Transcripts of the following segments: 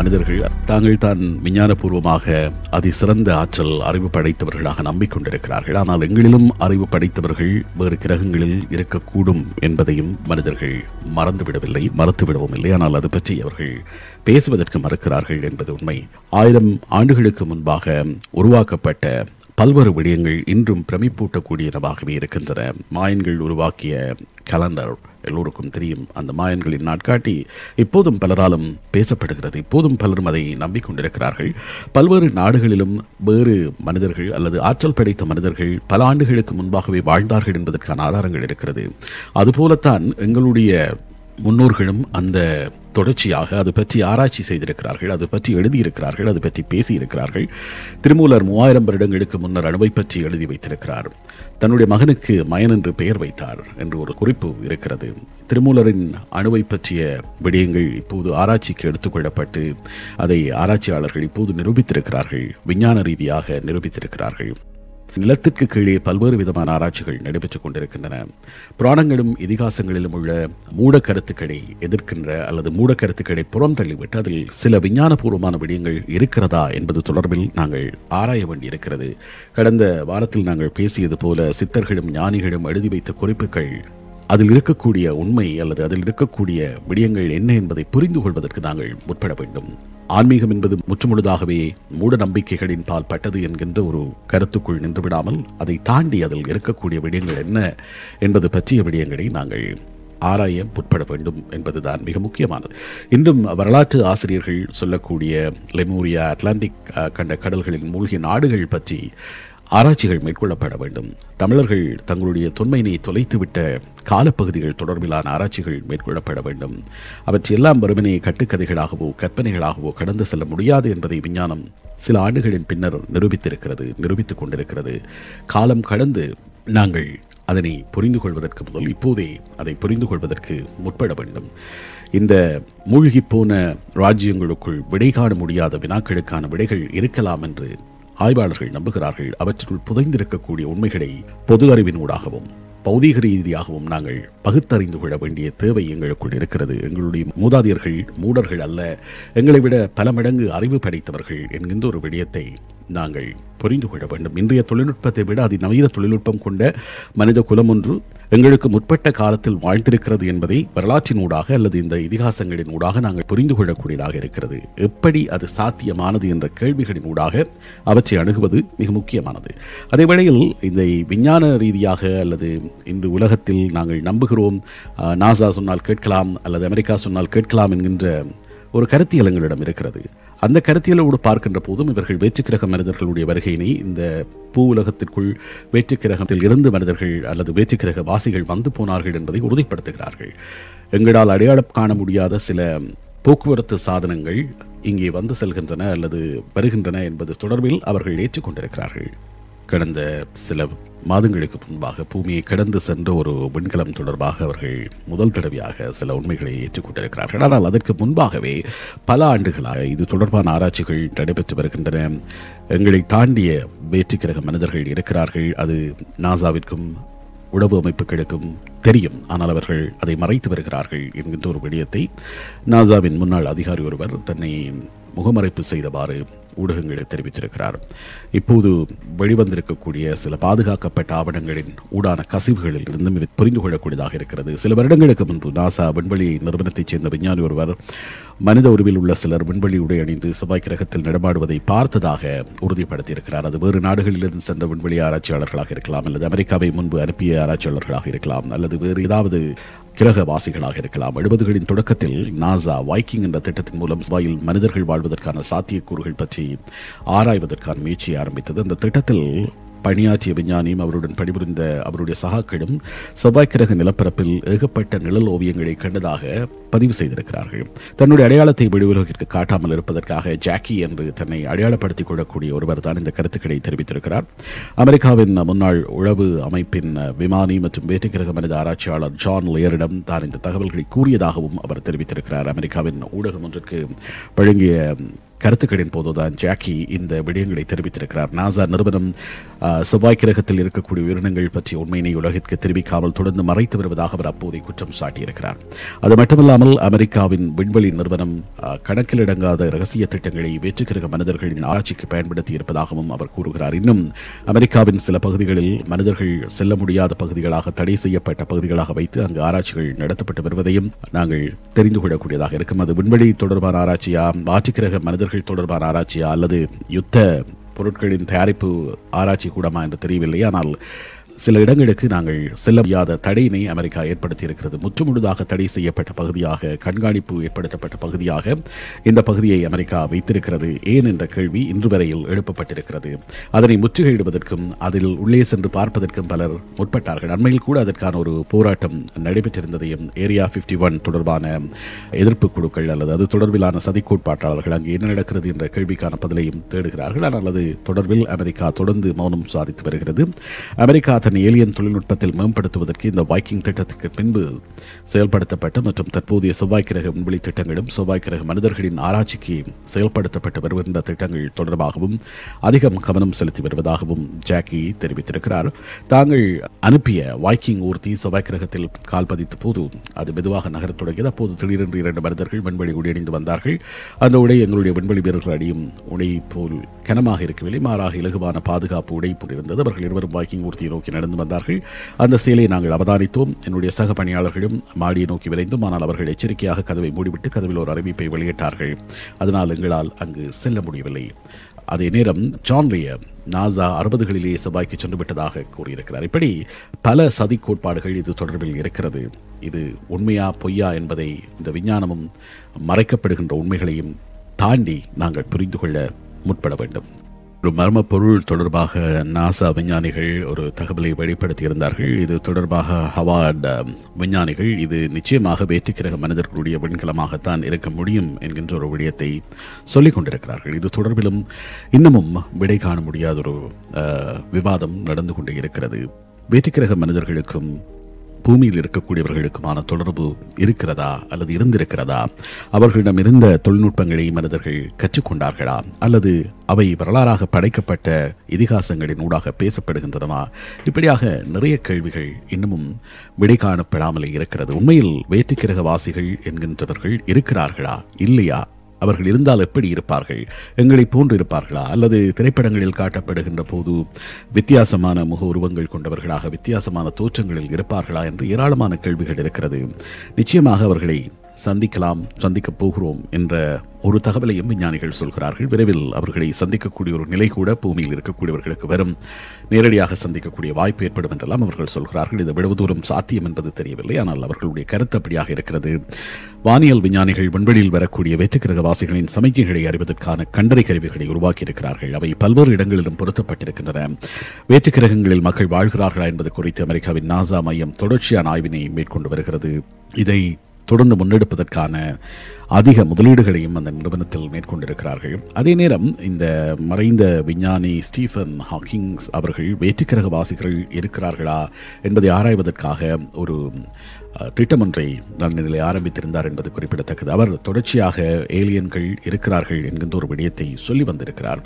மனிதர்கள் தாங்கள் தான் விஞ்ஞானபூர்வமாக அதிசிறந்த ஆற்றல் அறிவு படைத்தவர்களாக நம்பிக்கொண்டிருக்கிறார்கள். ஆனால் எங்களிலும் அறிவு படைத்தவர்கள் வேறு கிரகங்களில் இருக்கக்கூடும் என்பதையும் மனிதர்கள் மறந்துவிடவில்லை மறுத்துவிடவும் இல்லை. ஆனால் அது பற்றி அவர்கள் பேசுவதற்கு மறுக்கிறார்கள் என்பது உண்மை. ஆயிரம் ஆண்டுகளுக்கு முன்பாக உருவாக்கப்பட்ட பல்வேறு விடயங்கள் இன்றும் பிரமிப்பூட்டக்கூடியனவாகவே இருக்கின்றன. மாயன்கள் உருவாக்கிய கலண்டர் எல்லோருக்கும் தெரியும். அந்த மாயன்களின் நாட்காட்டி இப்போதும் பலராலும் பேசப்படுகிறது. இப்போதும் பலரும் அதை நம்பிக்கொண்டிருக்கிறார்கள். பல்வேறு நாடுகளிலும் வேறு மனிதர்கள் அல்லது ஆற்றல் படைத்த மனிதர்கள் பல ஆண்டுகளுக்கு முன்பாகவே வாழ்ந்தார்கள் என்பதற்கான ஆதாரங்கள் இருக்கிறது. அதுபோலத்தான் எங்களுடைய முன்னோர்களும் அந்த தொடர்ச்சியாக அது பற்றி ஆராய்ச்சி செய்திருக்கிறார்கள் அது பற்றி எழுதியிருக்கிறார்கள் அது பற்றி பேசியிருக்கிறார்கள். திருமூலர் மூவாயிரம் வருடங்களுக்கு முன்னர் அணுவை பற்றி எழுதி வைத்திருக்கிறார். தன்னுடைய மகனுக்கு மயன் என்று பெயர் வைத்தார் என்று ஒரு குறிப்பு இருக்கிறது. திருமூலரின் அணுவை பற்றிய விடயங்கள் இப்போது ஆராய்ச்சிக்கு எடுத்துக்கொள்ளப்பட்டு அதை ஆராய்ச்சியாளர்கள் இப்போது நிரூபித்திருக்கிறார்கள் விஞ்ஞான ரீதியாக நிரூபித்திருக்கிறார்கள். நிலத்திற்கு கீழே பல்வேறு விதமான ஆராய்ச்சிகள் நடைபெற்றுக் கொண்டிருக்கின்றன. புராணங்களும் இதிகாசங்களிலும் உள்ள மூட கருத்துக்களை எதிர்க்கின்ற அல்லது மூட கருத்துக்களை புறம் தள்ளிவிட்டு அதில் சில விஞ்ஞானபூர்வமான விடயங்கள் இருக்கிறதா என்பது தொடர்பில் நாங்கள் ஆராய வேண்டியிருக்கிறது. கடந்த வாரத்தில் நாங்கள் பேசியது போல சித்தர்களும் ஞானிகளும் எழுதி வைத்த குறிப்புகள் அதில் இருக்கக்கூடிய உண்மை அல்லது அதில் இருக்கக்கூடிய விடயங்கள் என்ன என்பதை புரிந்து கொள்வதற்கு நாங்கள் முற்பட வேண்டும். ஆன்மீகம் என்பது முற்றுமுழுதாகவே மூட நம்பிக்கைகளின் பால் பட்டது என்கின்ற ஒரு கருத்துக்குள் நின்றுவிடாமல் அதை தாண்டி அதில் இருக்கக்கூடிய விடயங்கள் என்ன என்பது பற்றிய விடயங்களை நாங்கள் ஆராய முற்பட வேண்டும் என்பதுதான் மிக முக்கியமானது. இன்றும் வரலாற்று ஆசிரியர்கள் சொல்லக்கூடிய லெமூரியா அட்லாண்டிக் கண்ட கடல்களின் மூழ்கிய நாடுகள் பற்றி ஆராய்ச்சிகள் மேற்கொள்ளப்பட வேண்டும். தமிழர்கள் தங்களுடைய தொன்மையினை தொலைத்துவிட்ட காலப்பகுதிகள் தொடர்பிலான ஆராய்ச்சிகள் மேற்கொள்ளப்பட வேண்டும். அவற்றையெல்லாம் வெறுமனே கட்டுக்கதைகளாகவோ கற்பனைகளாகவோ கடந்து செல்ல முடியாது என்பதை விஞ்ஞானம் சில ஆண்டுகளின் பின்னர் நிரூபித்திருக்கிறது நிரூபித்துக் கொண்டிருக்கிறது. காலம் கடந்து நாங்கள் அதனை புரிந்து கொள்வதற்கு முதல் இப்போதே அதை புரிந்து கொள்வதற்கு முற்பட வேண்டும். இந்த மூழ்கிப் போன ராஜ்யங்களுக்குள் விடை காண முடியாத வினாக்களுக்கான விடைகள் இருக்கலாம் என்று ஆய்வாளர்கள் நம்புகிறார்கள் அவற்றுக்குள் புதைந்திருக்கக்கூடிய உண்மைகளை பொது அறிவினூடாகவும் பௌதீக ரீதியாகவும் நாங்கள் பகுத்தறிந்து கொள்ள வேண்டிய தேவை எங்களுக்குள் இருக்கிறது. எங்களுடைய மூதாதையர்கள் மூடர்கள் அல்ல எங்களை விட பல மடங்கு அறிவு படைத்தவர்கள் என்கின்ற ஒரு விடயத்தை நாங்கள் புரிந்து கொள்ள வேண்டும். இன்றைய தொழில்நுட்பத்தை விட அதிநவீன தொழில்நுட்பம் கொண்ட மனித குலம் ஒன்று எங்களுக்கு முற்பட்ட காலத்தில் வாழ்ந்திருக்கிறது என்பதை வரலாற்றின் ஊடாக அல்லது இந்த இதிகாசங்களின் ஊடாக நாங்கள் புரிந்து கொள்ளக்கூடியதாக இருக்கிறது. எப்படி அது சாத்தியமானது என்ற கேள்விகளின் ஊடாக அவற்றை அணுகுவது மிக முக்கியமானது. அதே வேளையில் இந்த விஞ்ஞான ரீதியாக அல்லது இன்று உலகத்தில் நாங்கள் நம்புகிறோம். நாசா சொன்னால் கேட்கலாம் அல்லது அமெரிக்கா சொன்னால் கேட்கலாம் என்கின்ற ஒரு கருத்தியல் எங்களிடம் இருக்கிறது. அந்த கருத்தியலோடு பார்க்கின்ற போதும் இவர்கள் வேற்றுக்கிரக மனிதர்களுடைய வருகையினை இந்த பூ உலகத்திற்குள் வேற்றுக்கிரகத்தில் இருந்து மனிதர்கள் அல்லது வேற்றுக்கிரக வாசிகள் வந்து போனார்கள் என்பதை உறுதிப்படுத்துகிறார்கள். எங்களால் அடையாளம் காண முடியாத சில போக்குவரத்து சாதனங்கள் இங்கே வந்து செல்கின்றன அல்லது வருகின்றன என்பது தொடர்பில் அவர்கள் ஏற்றுக்கொண்டிருக்கிறார்கள். கடந்த சில மாதங்களுக்கு முன்பாக பூமியை கடந்து சென்ற ஒரு விண்கலம் தொடர்பாக அவர்கள் முதல் தடவையாக சில உண்மைகளை ஏற்றுக்கொண்டிருக்கிறார்கள். ஆனால் அதற்கு முன்பாகவே பல ஆண்டுகளாக இது தொடர்பான ஆராய்ச்சிகள் நடைபெற்று வருகின்றன. எங்களை தாண்டிய வேற்றுக்கிரக மனிதர்கள் இருக்கிறார்கள். அது நாசாவிற்கும் உளவு அமைப்புகளுக்கும் தெரியும். ஆனால் அவர்கள் அதை மறைத்து வருகிறார்கள் என்கின்ற ஒரு விடயத்தை நாசாவின் முன்னாள் அதிகாரி ஒருவர் தன்னை முகமறைப்பு செய்தவாறு ஊடகங்களுக்கு தெரிவித்திருக்கிறார். இப்போது வெளிவந்திருக்கக்கூடிய சில பாதுகாக்கப்பட்ட ஆவணங்களின் ஊடான கசிவுகளில் இருந்தும் இது புரிந்து கொள்ளக்கூடியதாக இருக்கிறது. சில வருடங்களுக்கு முன்பு நாசா விண்வெளி நிறுவனத்தைச் சேர்ந்த விஞ்ஞானி ஒருவர் மனித உருவில் உள்ள சிலர் விண்வெளி உடை அணிந்து செவ்வாய் கிரகத்தில் நடமாடுவதை பார்த்ததாக உறுதிப்படுத்தியிருக்கிறார். அது வேறு நாடுகளிலிருந்து சென்ற விண்வெளி ஆராய்ச்சியாளர்களாக இருக்கலாம் அல்லது அமெரிக்காவை முன்பு அனுப்பிய ஆராய்ச்சியாளர்களாக இருக்கலாம் அல்லது வேறு ஏதாவது கிரகவாசிகளாக இருக்கலாம். எழுபதுகளின் தொடக்கத்தில் நாசா வைக்கிங் என்ற திட்டத்தின் மூலம் வாயில் மனிதர்கள் வாழ்வதற்கான சாத்தியக்கூறுகள் பற்றி ஆராய்வதற்கான முயற்சியை ஆரம்பித்தது. அந்த திட்டத்தில் பணியாற்றிய விஞ்ஞானியும் அவருடன் பணிபுரிந்த அவருடைய சகாக்களும் செவ்வாய் கிரக நிலப்பரப்பில் ஏகப்பட்ட நிழல் ஓவியங்களை கண்டதாக பதிவு செய்திருக்கிறார்கள். தன்னுடைய அடையாளத்தை வெளியுலகிற்கு காட்டாமல் இருப்பதற்காக ஜாக்கி என்று தன்னை அடையாளப்படுத்திக் கொள்ளக்கூடிய ஒருவர் தான் இந்த கருத்துக்களை தெரிவித்திருக்கிறார். அமெரிக்காவின் முன்னாள் உளவு அமைப்பின் விமானி மற்றும் வேற்றுக்கிரக மனித ஆராய்ச்சியாளர் ஜான் லேயரிடம் தான் இந்த தகவல்களை கூறியதாகவும் அவர் தெரிவித்திருக்கிறார். அமெரிக்காவின் ஊடகம் ஒன்றுக்கு வழங்கிய கருத்துக்களின் போதுதான் ஜாக்கி இந்த விடயங்களை தெரிவித்திருக்கிறார். நாசா நிறுவனம் செவ்வாய் கிரகத்தில் இருக்கக்கூடிய உயிரினங்கள் பற்றிய உண்மையினை உலகிற்கு தெரிவிக்காமல் தொடர்ந்து மறைத்து வருவதாக அவர் அப்போதை குற்றம் சாட்டியிருக்கிறார். அது மட்டுமல்லாமல் அமெரிக்காவின் விண்வெளி நிறுவனம் கணக்கிலடங்காத ரகசிய திட்டங்களை வேற்றுக்கிரக மனிதர்களின் ஆராய்ச்சிக்கு பயன்படுத்தி இருப்பதாகவும் அவர் கூறுகிறார். இன்னும் அமெரிக்காவின் சில பகுதிகளில் மனிதர்கள் செல்ல முடியாத பகுதிகளாக தடை செய்யப்பட்ட பகுதிகளாக வைத்து அங்கு ஆராய்ச்சிகள் நடத்தப்பட்டு வருவதையும் நாங்கள் தெரிந்து கொள்ளக்கூடியதாக இருக்கும். அது விண்வெளி தொடர்பான ஆராய்ச்சியா? மாற்றுக்கிரக மனிதர்கள் தொடர்பான ஆராய்ச்சியா அல்லது யுத்த பொருட்களின் தயாரிப்பு ஆராய்ச்சி கூடமா என்று தெரியவில்லை. ஆனால் சில இடங்களுக்கு நாங்கள் செல்ல முடியாத தடையினை அமெரிக்கா ஏற்படுத்தியிருக்கிறது. முற்றுமுழுதாக தடை செய்யப்பட்ட பகுதியாக கண்காணிப்பு ஏற்படுத்தப்பட்ட பகுதியாக இந்த பகுதியை அமெரிக்கா வைத்திருக்கிறது ஏன் என்ற கேள்வி இன்று வரையில் எழுப்பப்பட்டிருக்கிறது. அதனை முற்றுகையிடுவதற்கும் அதில் உள்ளே சென்று பார்ப்பதற்கும் பலர் முற்பட்டார்கள். அண்மையில் கூட அதற்கான ஒரு போராட்டம் நடைபெற்றிருந்ததையும் ஏரியா 51 ஒன் தொடர்பான எதிர்ப்பு குழுக்கள் அல்லது அது தொடர்பிலான சதிக்கோட்பாட்டாளர்கள் அங்கு என்ன நடக்கிறது என்ற கேள்விக்கான பதிலையும் தேடுகிறார்கள். ஆனால் அது தொடர்பில் அமெரிக்கா தொடர்ந்து மௌனம் சாதித்து வருகிறது. அமெரிக்கா தன் ஏலியன் தொழில்நுட்பத்தில் மேம்படுத்துவதற்கு இந்த வைக்கிங் திட்டத்திற்கு பின்பு செயல்படுத்தப்பட்ட மற்றும் தற்போதைய செவ்வாய் கிரக விண்வெளி திட்டங்களும் செவ்வாய் கிரக மனிதர்களின் ஆராய்ச்சிக்கு செயல்படுத்தப்பட்டு வருகின்ற திட்டங்கள் தொடர்பாகவும் அதிகம் கவனம் செலுத்தி வருவதாகவும் ஜாக்கி தெரிவித்திருக்கிறார். தாங்கள் அனுப்பிய வைக்கிங் ஊர்த்தி செவ்வாய் கிரகத்தில் கால் பதித்த போது அது மெதுவாக நகரத் தொடங்கியது. அப்போது திடீரென்று இரண்டு மனிதர்கள் விண்வெளி உடையணிந்து வந்தார்கள். அந்த உடை எங்களுடைய விண்வெளி வீரர்கள் அடியும் உடை போல் கனமாக இருக்கவில்லை. மாறாக இலகுவான பாதுகாப்பு உடை போல் இருந்தது. அவர்கள் இருவரும் வாக்கிங் ஊர்த்தியை நோக்கி நடந்து வந்தார்கள். அந்த செயலை நாங்கள் அவதானித்தோம். என்னுடைய சக பணியாளர்களும் மாடியை நோக்கி விரைந்தோம் ஆனால் அவர்கள் எச்சரிக்கையாக கதவை மூடிவிட்டு கதவில் ஒரு அறிவிப்பை வெளியிட்டார்கள். அதனால் எங்களால் அங்கு செல்ல முடியவில்லை. அதே நேரம் ஜான் லியர் நாசா அறுபதுகளிலேயே செவ்வாய்க்கு சென்று விட்டதாக கூறியிருக்கிறார். இப்படி பல சதி கோட்பாடுகள் இது தொடர்பில் இருக்கிறது. இது உண்மையா பொய்யா என்பதை இந்த விஞ்ஞானமும் மறைக்கப்படுகின்ற உண்மைகளையும் தாண்டி நாங்கள் புரிந்து கொள்ள முற்பட வேண்டும். ஒரு மர்ம பொருள் தொடர்பாக நாசா விஞ்ஞானிகள் ஒரு தகவலை வெளிப்படுத்தியிருந்தார்கள். இது தொடர்பாக ஹவார்ட் விஞ்ஞானிகள் இது நிச்சயமாக வேற்றுக்கிரக மனிதர்களுடைய விண்கலமாகத்தான் இருக்க முடியும் என்கின்ற ஒரு விடயத்தை சொல்லிக் கொண்டிருக்கிறார்கள். இது தொடர்பிலும் இன்னமும் விடை காண முடியாத ஒரு விவாதம் நடந்து கொண்டே இருக்கிறது. வேற்றுக்கிரக மனிதர்களுக்கும் பூமியில் இருக்கக்கூடியவர்களுக்குமான தொடர்பு இருக்கிறதா அல்லது இருந்திருக்கிறதா? அவர்களிடம் இருந்த தொழில்நுட்பங்களை மனிதர்கள் கற்றுக்கொண்டார்களா? அல்லது அவை வரலாறாக படைக்கப்பட்ட இதிகாசங்களின் ஊடாக பேசப்படுகின்றனவா? இப்படியாக நிறைய கேள்விகள் இன்னமும் விடை காணப்படாமலே இருக்கிறது. உண்மையில் வேற்றுக்கிரக வாசிகள் என்கின்றவர்கள் இருக்கிறார்களா? இல்லையா? அவர்கள் இருந்தால் எப்படி இருப்பார்கள்? எங்களை போன்று இருப்பார்களா அல்லது திரைப்படங்களில் காட்டப்படுகின்ற போது வித்தியாசமான முக உருவங்கள் கொண்டவர்களாக வித்தியாசமான தோற்றங்களில் இருப்பார்களா என்று ஏராளமான கேள்விகள் இருக்கிறது. நிச்சயமாக அவர்களை சந்திக்கலாம் சந்திக்கப் போகிறோம் என்ற ஒரு தகவலையும் விஞ்ஞானிகள் சொல்கிறார்கள். விரைவில் அவர்களை சந்திக்கக்கூடிய ஒரு நிலை கூட பூமியில் இருக்கக்கூடியவர்களுக்கு வரும். நேரடியாக சந்திக்கக்கூடிய வாய்ப்பு ஏற்படும் என்றெல்லாம் அவர்கள் சொல்கிறார்கள். இது எவ்வளவு தூரம் சாத்தியம் என்பது தெரியவில்லை. ஆனால் அவர்களுடைய கருத்து அப்படியாக இருக்கிறது. வானியல் விஞ்ஞானிகள் விண்வெளியில் வரக்கூடிய வெற்றுக்கிரக வாசிகளின் சமிக்கைகளை அறிவதற்கான கண்டறி கருவிகளை உருவாக்கியிருக்கிறார்கள். அவை பல்வேறு இடங்களிலும் பொருத்தப்பட்டிருக்கின்றன. வேற்றுக்கிரகங்களில் மக்கள் வாழ்கிறார்களா என்பது குறித்து அமெரிக்காவின் நாசா மையம் தொடர்ச்சியான ஆய்வினை மேற்கொண்டு வருகிறது. இதை தொடர்ந்து முன்னெடுப்பதற்கான அதிக முதலீடுகளையும் அந்த நிறுவனத்தில் மேற்கொண்டிருக்கிறார்கள். அதே நேரம் இந்த மறைந்த விஞ்ஞானி ஸ்டீஃபன் ஹாக்கிங்ஸ் அவர்கள் வேற்றுக்கிரகவாசிகள் இருக்கிறார்களா என்பதை ஆராய்வதற்காக ஒரு அஹ், திட்டம் ஒன்றை ஆரம்பித்திருந்தார் என்பது குறிப்பிடத்தக்கது. அவர் தொடர்ச்சியாக ஏலியன்கள் இருக்கிறார்கள் என்கின்ற ஒரு விடயத்தை சொல்லி வந்திருக்கிறார்.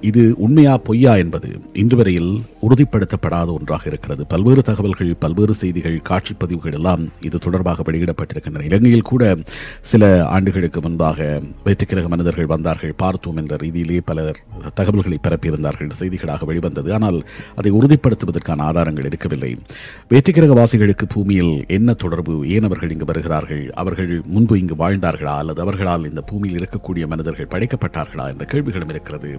இது உண்மையா பொய்யா என்பது இன்று வரையில் உறுதிப்படுத்தப்படாத ஒன்றாக இருக்கிறது. பல்வேறு தகவல்கள் பல்வேறு செய்திகள் காட்சிப்பதிவுகள் எல்லாம் இது தொடர்பாக வெளியிடப்பட்டிருக்கின்றன. இலங்கையில் கூட சில ஆண்டுகளுக்கு முன்பாக வெற்றிக்கிரக மனிதர்கள் வந்தார்கள். பார்த்தோம் என்ற ரீதியிலே பலர் தகவல்களை பரப்பியிருந்தார்கள் செய்திகளாக வெளிவந்தது. ஆனால் அதை உறுதிப்படுத்துவதற்கான ஆதாரங்கள் இருக்கவில்லை. வேற்றுக்கிரக வாசிகளுக்கு பூமியில் என்ன தொடர்பு? ஏன் அவர்கள் இங்கு வருகிறார்கள்? அவர்கள் முன்பு இங்கு வாழ்ந்தார்களா? அல்லது அவர்களால் இந்த பூமியில் இருக்கக்கூடிய மனிதர்கள் படைக்கப்பட்டார்களா? என்ற கேள்விகளும் இருக்கிறது.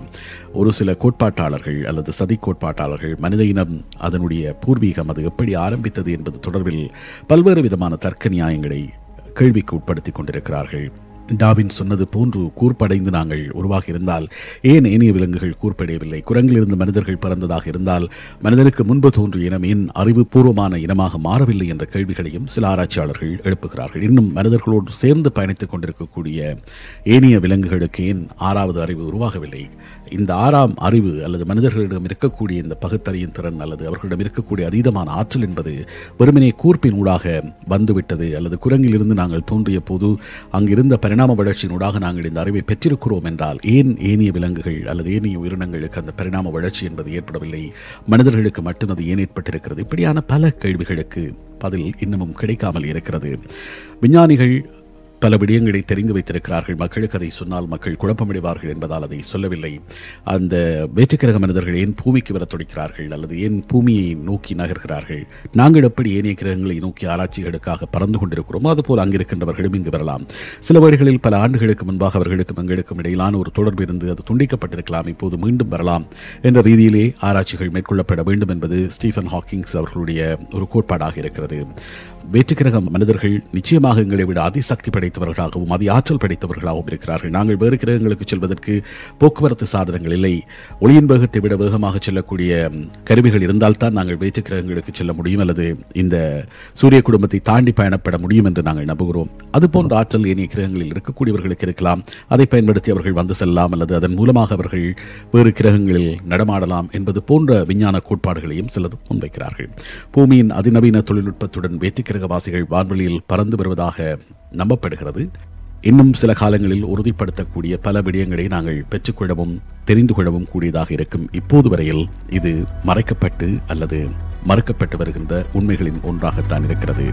ஒரு சில கோட்பாட்டாளர்கள் அல்லது சதி கோட்பாட்டாளர்கள் மனித இனம் அதனுடைய பூர்வீகம் அது எப்படி ஆரம்பித்தது என்பது தொடர்பில் பல்வேறு விதமான தர்க்க நியாயங்களை கேள்விக்கு உட்படுத்திக் கொண்டிருக்கிறார்கள். டாவின் சொன்னது போன்று கூர்ப்படைந்து நாங்கள் உருவாகியிருந்தால் ஏன் ஏனைய விலங்குகள் கூர்ப்படையவில்லை? குரங்கிலிருந்து மனிதர்கள் பிறந்ததாக இருந்தால் மனிதனுக்கு முன்பு தோன்றிய இனம் ஏன் அறிவுபூர்வமான இனமாக மாறவில்லை என்ற கேள்விகளையும் சில ஆராய்ச்சியாளர்கள் எழுப்புகிறார்கள். இன்னும் மனிதர்களோடு சேர்ந்து பயணித்துக் கொண்டிருக்கக்கூடிய ஏனைய விலங்குகளுக்கு ஏன் ஆறாவது அறிவு உருவாகவில்லை? இந்த ஆறாம் அறிவு அல்லது மனிதர்களிடம் இருக்கக்கூடிய இந்த பகுத்தறியும் திறன் அல்லது அவர்களிடம் இருக்கக்கூடிய அதீதமான ஆற்றல் என்பது வெறுமனே கூர்ப்பின் ஊடாக வந்துவிட்டது அல்லது குரங்கிலிருந்து நாங்கள் தோன்றிய போது அங்கிருந்த பரிணாம வளர்ச்சியினூடாக நாங்கள் இந்த அறிவை பெற்றிருக்கிறோம் என்றால் ஏன் ஏனிய விலங்குகள் அல்லது ஏனைய உயிரினங்களுக்கு அந்த பரிணாம வளர்ச்சி என்பது ஏற்படவில்லை? மனிதர்களுக்கு மட்டும் அது ஏன் ஏற்பட்டிருக்கிறது? இப்படியான பல கேள்விகளுக்கு பதில் இன்னமும் கிடைக்காமல் இருக்கிறது. விஞ்ஞானிகள் பல விடயங்களை தெரிந்து வைத்திருக்கிறார்கள். மக்களுக்கு அதை சொன்னால் மக்கள் குழப்பமடைவார்கள் என்பதால் அதை சொல்லவில்லை. அந்த வேற்றுக்கிரக மனிதர்கள் ஏன் பூமிக்கு வரத் துடிக்கிறார்கள்? அல்லது ஏன் பூமியை நோக்கி நகர்கிறார்கள்? நாங்கள் எப்படி ஏனைய கிரகங்களை நோக்கி ஆராய்ச்சிகளுக்காக பறந்து கொண்டிருக்கிறோமோ அதுபோல் அங்கிருக்கின்றவர்களும் இங்கு வரலாம். சில வேளைகளில் பல ஆண்டுகளுக்கு முன்பாக அவர்களுக்கும் எங்களுக்கும் இடையிலான ஒரு தொடர்பு இருந்து அது துண்டிக்கப்பட்டிருக்கலாம். இப்போது மீண்டும் வரலாம் என்ற ரீதியிலே ஆராய்ச்சிகள் மேற்கொள்ளப்பட வேண்டும் என்பது ஸ்டீஃபன் ஹாக்கிங்ஸ் அவர்களுடைய ஒரு கோட்பாடாக இருக்கிறது. வேற்றுக்கிரக மனிதர்கள் நிச்சயமாக எங்களை விட அதிசக்தி படைத்தவர்களாகவும் அதி ஆற்றல் படைத்தவர்களாகவும் இருக்கிறார்கள். நாங்கள் வேறு கிரகங்களுக்கு செல்வதற்கு போக்குவரத்து சாதனங்கள் இல்லை. ஒளியின் வேகத்தை விட வேகமாக செல்லக்கூடிய கருவிகள் இருந்தால்தான் நாங்கள் வேற்று கிரகங்களுக்கு செல்ல முடியும் அல்லது இந்த சூரிய குடும்பத்தை தாண்டி பயணப்பட முடியும் என்று நாங்கள் நம்புகிறோம். அதுபோன்ற ஆற்றல் ஏனைய கிரகங்களில் இருக்கக்கூடியவர்களுக்கு இருக்கலாம். அதை பயன்படுத்தி அவர்கள் வந்து செல்லலாம் அல்லது அதன் மூலமாக அவர்கள் வேறு கிரகங்களில் நடமாடலாம் என்பது போன்ற விஞ்ஞான கோட்பாடுகளையும் சிலர் முன்வைக்கிறார்கள். பூமியின் அதிநவீன தொழில்நுட்பத்துடன் வேற்றுக்கிரகவாசிகள் வான்வெளியில் பறந்து வருவதாக நம்பப்படுகிறது. இன்னும் சில காலங்களில் உறுதிப்படுத்தக்கூடிய பல விடயங்களை நாங்கள் பெற்றுக்கொள்ளவும் தெரிந்து கொள்ளவும் கூடியதாக இருக்கும் இப்போது வரையில் இது மறைக்கப்பட்டு அல்லது மறுக்கப்பட்டு வருகின்ற உண்மைகளின் ஒன்றாகத்தான் இருக்கிறது.